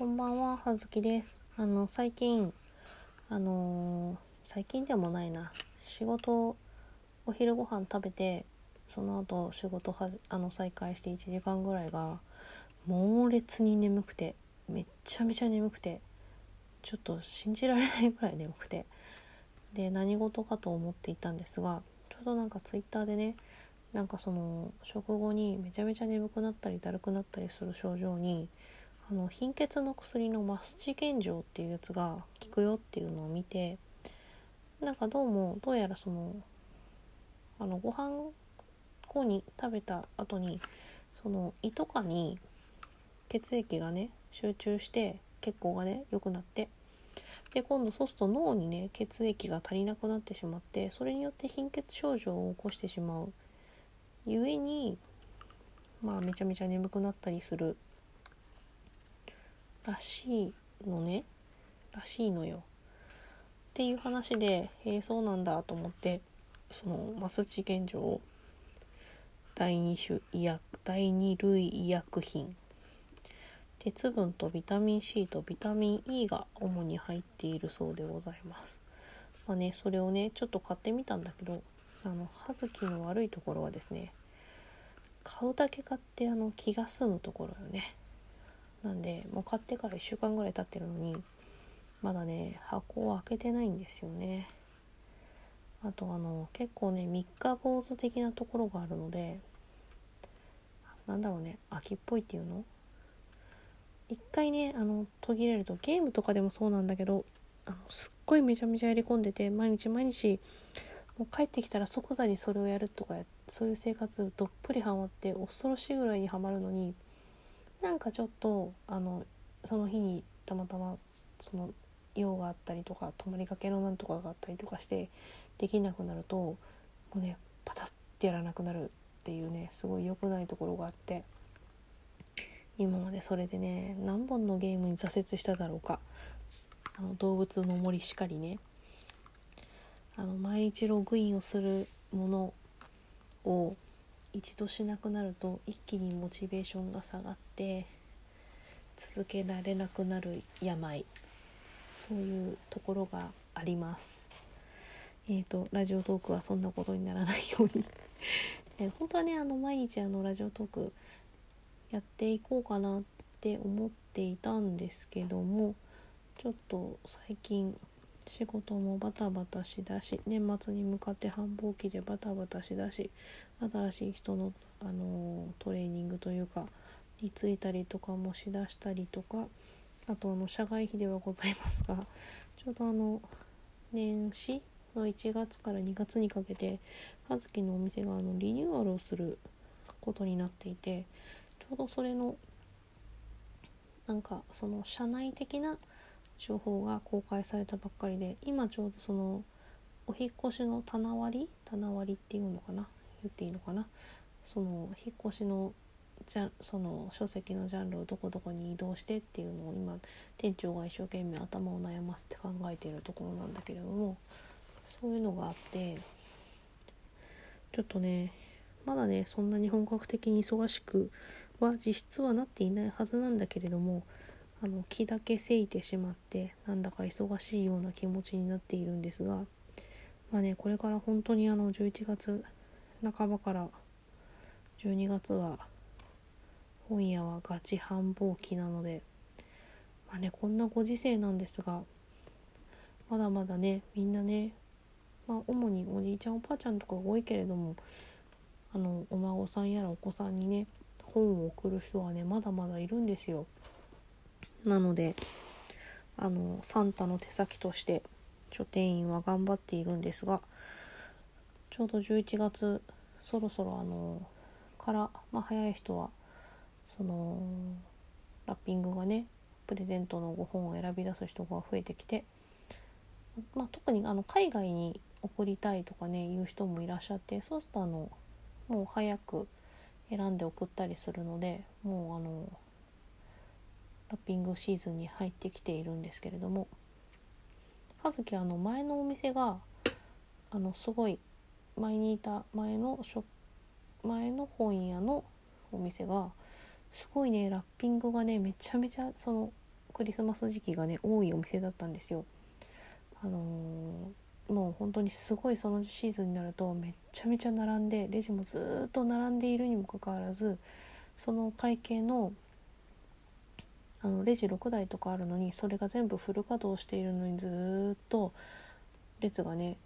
こんばんは、はずきです。あの、最近、あのー最近でもないな、仕事、お昼ご飯食べて、その後仕事はじあの再開して1時間ぐらいが、猛烈に眠くて、めっちゃめちゃ眠くて、ちょっと信じられないぐらい眠くて、で、何事かと思っていたんですが、ちょうどなんかツイッターでね、なんかその食後にめちゃめちゃ眠くなったりだるくなったりする症状にあの貧血の薬のマスチゲンジョウっていうやつが効くよっていうのを見てなんかどうもどうやらそのあのご飯後に食べた後にその胃とかに血液がね集中して血行がね良くなってで今度そうすると脳にね血液が足りなくなってしまってそれによって貧血症状を起こしてしまう。ゆえにまあめちゃめちゃ眠くなったりする。らしいのねらしいのよっていう話でえー、そうなんだと思ってそのマスチ現状を第二種医薬第二類医薬品鉄分とビタミン C とビタミン E が主に入っているそうでございます。まあね、それをね、ちょっと買ってみたんだけど、あの、葉月の悪いところはですね、買うだけ買ってあの気が済むところよね。なんで、もう買ってから1週間ぐらい経ってるのに、まだね、箱を開けてないんですよね。あとあの、結構ね、三日坊主的なところがあるので、なんだろうね、秋っぽいっていうの？一回ねあの途切れるとゲームとかでもそうなんだけどあのすっごいめちゃめちゃやり込んでて毎日毎日もう帰ってきたら即座にそれをやるとかそういう生活どっぷりハマって恐ろしいぐらいにはまるのになんかちょっとあのその日にたまたまその用があったりとか泊まりがけのなんとかがあったりとかしてできなくなるともうねパタッてやらなくなるっていうねすごい良くないところがあって。今までそれでね何本のゲームに挫折しただろうかあの動物の森しかりねあの毎日ログインをするものを一度しなくなると一気にモチベーションが下がって続けられなくなる病。そういうところがあります。えーとラジオトークはそんなことにならないように。え本当はねあの毎日あのラジオトークやっていこうかなって思っていたんですけどもちょっと最近仕事もバタバタしだし年末に向かって繁忙期でバタバタしだし新しい人の、あのトレーニングというかについたりとかもしだしたりとかあとあの社外費ではございますがちょうどあの年始の1月から2月にかけて葉月のお店があのリニューアルをすることになっていてちょうどそれのなんかその社内的な情報が公開されたばっかりで今ちょうどそのお引越しの棚割り棚割りっていうのかな言っていいのかな。その引っ越しのじゃその書籍のジャンルをどこどこに移動してっていうのを今店長が一生懸命頭を悩ませて考えているところなんだけれどもそういうのがあってちょっとねまだねそんなに本格的に忙しくは実質はなっていないはずなんだけれどもあの気だけせいてしまってなんだか忙しいような気持ちになっているんですがまあねこれから本当にあの11月半ばから12月は本屋はガチ繁忙期なのでまあねこんなご時世なんですがまだまだねみんなねまあ主におじいちゃんおばあちゃんとかが多いけれどもあのお孫さんやらお子さんにね本を送る人はねまだまだいるんですよ。なのであのサンタの手先として書店員は頑張っているんですがちょうど11月そろそろあのから、まあ、早い人はそのラッピングがねプレゼントのご本を選び出す人が増えてきて、まあ、特にあの海外に送りたいとかねいう人もいらっしゃってそうするとあのもう早く選んで送ったりするのでもうあのラッピングシーズンに入ってきているんですけれども葉月あの前のお店があのすごい前にいた前のショ前の本屋のお店がすごいねラッピングがねめちゃめちゃそのクリスマス時期がね多いお店だったんですよ。あのー、もう本当にすごいそのシーズンになるとめっちゃめちゃ並んでレジもずっと並んでいるにもかかわらずその会計のあのレジ6台とかあるのにそれが全部フル稼働しているのにずっと列がね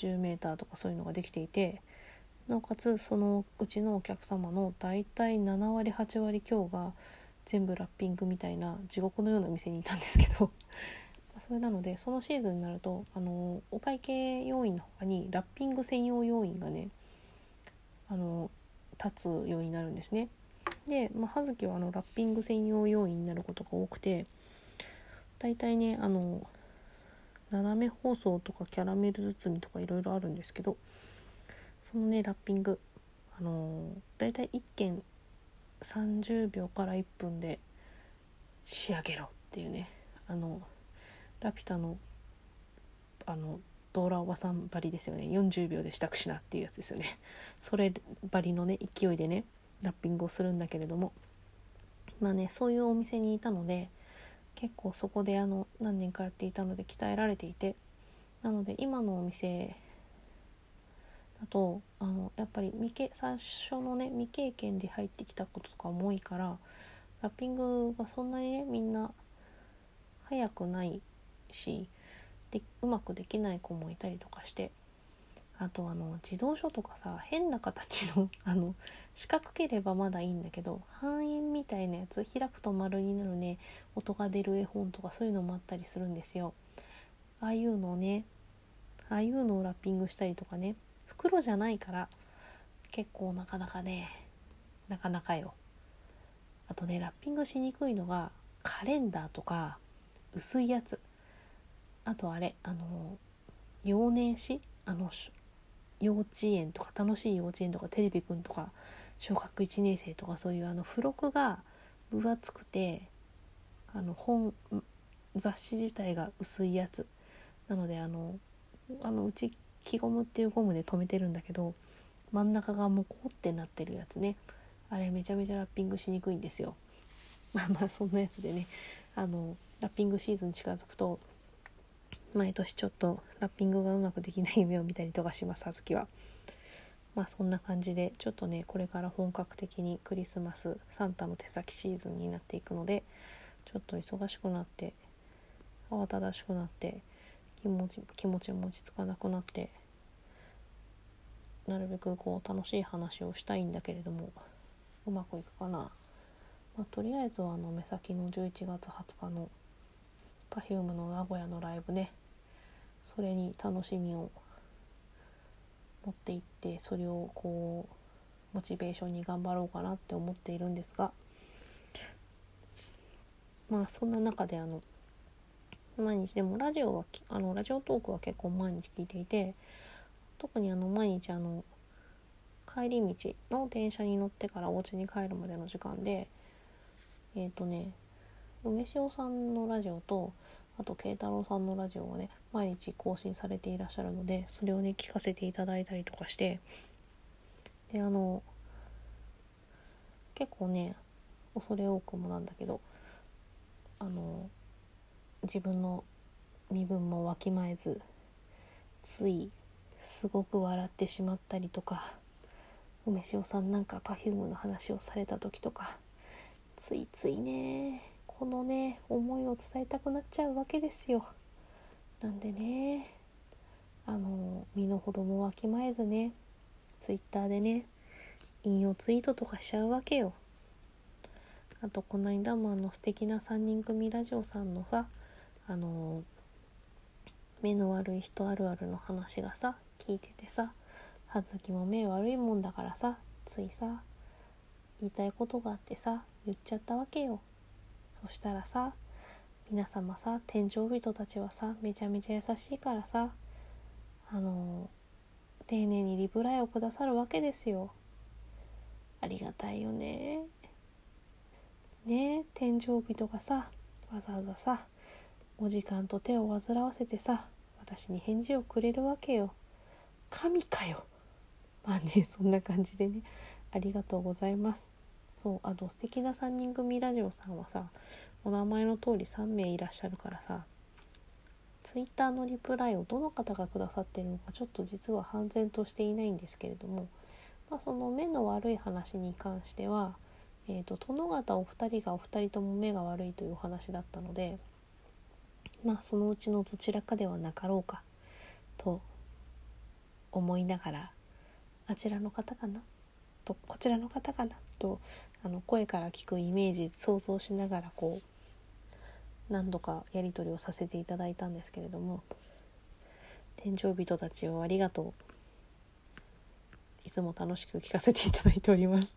10m とかそういうのができていてなおかつそのうちのお客様の大体7割8割強が全部ラッピングみたいな地獄のような店にいたんですけど それなのでそのシーズンになるとあのお会計要員の他にラッピング専用要員がねあの立つようになるんですね。で、まあ、葉月はあのラッピング専用要員になることが多くて大体ねあの斜め包装とかキャラメル包みとかいろいろあるんですけどそのねラッピングあの大体1件30秒から1分で仕上げろっていうねあのラピュタのあのドーラおばさんばりですよね。40秒で支度しなっていうやつですよね。そればりのね勢いでねラッピングをするんだけれどもまあねそういうお店にいたので結構そこであの何年かやっていたので鍛えられていてなので今のお店だとあのやっぱり未経最初のね未経験で入ってきたこととかも多いからラッピングがそんなにねみんな早くないしでうまくできない子もいたりとかしてあとあの自動書とかさ変な形の あの四角ければまだいいんだけど半円みたいなやつ開くと丸になるね音が出る絵本とかそういうのもあったりするんですよ。ああいうのをねああいうのをラッピングしたりとかね袋じゃないから結構なかなかねなかなかよ。あとねラッピングしにくいのがカレンダーとか薄いやつあとあれあの幼年誌？あの幼稚園とか楽しい幼稚園とかテレビくんとか小学1年生とかそういうあの付録が分厚くてあの本雑誌自体が薄いやつ。なのであのあのうち木ゴムっていうゴムで留めてるんだけど真ん中がもうこうってなってるやつね。あれめちゃめちゃラッピングしにくいんですよ。まあまあそんなやつでね。あのラッピングシーズン近づくと毎年ちょっとラッピングがうまくできない夢を見たりとかします葉月は。まあそんな感じでちょっとねこれから本格的にクリスマスサンタの手先シーズンになっていくのでちょっと忙しくなって慌ただしくなって気持ち気持ちも落ち着かなくなってなるべくこう楽しい話をしたいんだけれどもうまくいくかな、まあ、とりあえずはあの目先の11月20日の Perfume の名古屋のライブねそれに楽しみを持っていってそれをこうモチベーションに頑張ろうかなって思っているんですがまあそんな中であの毎日でもラジオはあのラジオトークは結構毎日聞いていて特にあの毎日あの帰り道の電車に乗ってからお家に帰るまでの時間でえっ、ー、とね梅塩さんのラジオとあと慶太郎さんのラジオをね毎日更新されていらっしゃるのでそれをね聞かせていただいたりとかしてであの結構ね恐れ多くもなんだけどあの自分の身分もわきまえずついすごく笑ってしまったりとか梅塩さんなんか Perfume の話をされた時とかついついねこのね思いを伝えたくなっちゃうわけですよ。なんでねあの身の程もわきまえずねツイッターでね引用ツイートとかしちゃうわけよ。あとこの間もあの素敵な3人組ラジオさんのさあの目の悪い人あるあるの話がさ聞いててさ葉月も目悪いもんだからさついさ言いたいことがあってさ言っちゃったわけよ。そしたらさ皆様さ天井人たちはさめちゃめちゃ優しいからさあの丁寧にリプライをくださるわけですよ。ありがたいよね。ね天井人がさわざわざさお時間と手を煩わせてさ私に返事をくれるわけよ。神かよ。まあねそんな感じでね。ありがとうございます。そうあの素敵な3人組ラジオさんはさお名前の通り3名いらっしゃるからさツイッターのリプライをどの方がくださってるのかちょっと実は判然としていないんですけれども、まあ、その目の悪い話に関しては、えーと、殿方お二人がお二人とも目が悪いというお話だったのでまあそのうちのどちらかではなかろうかと思いながらあちらの方かな？とこちらの方かな？とあの声から聞くイメージ想像しながらこう何度かやり取りをさせていただいたんですけれども天井人たちをありがとういつも楽しく聞かせていただいております。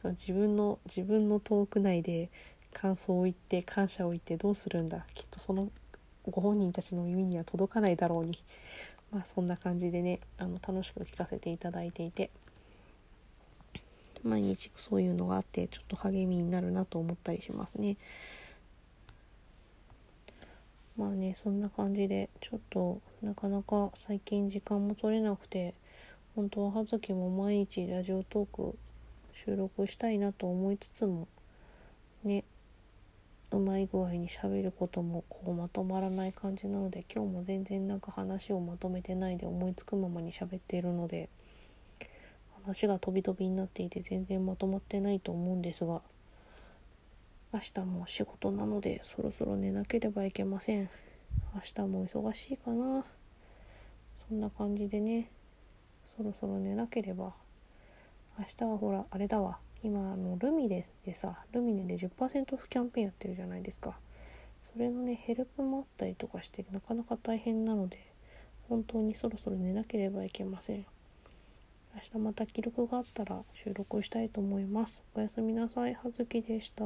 その自分の自分のトーク内で感想を言って感謝を言ってどうするんだきっとそのご本人たちの耳には届かないだろうにまあそんな感じでねあの楽しく聞かせていただいていて毎日そういうのがあってちょっと励みになるなと思ったりしますね。まあねそんな感じでちょっとなかなか最近時間も取れなくて本当は葉月も毎日ラジオトーク収録したいなと思いつつもねうまい具合にしゃべることもこうまとまらない感じなので今日も全然なんか話をまとめてないで思いつくままに喋っているので話が飛び飛びになっていて全然まとまってないと思うんですが明日も仕事なのでそろそろ寝なければいけません。明日も忙しいかな。そんな感じでねそろそろ寝なければ。明日はほらあれだわ。今あのルミネでさルミネで10%オフキャンペーンやってるじゃないですか。それのねヘルプもあったりとかしてなかなか大変なので本当にそろそろ寝なければいけません。明日また記録があったら収録したいと思います。おやすみなさい。はずきでした。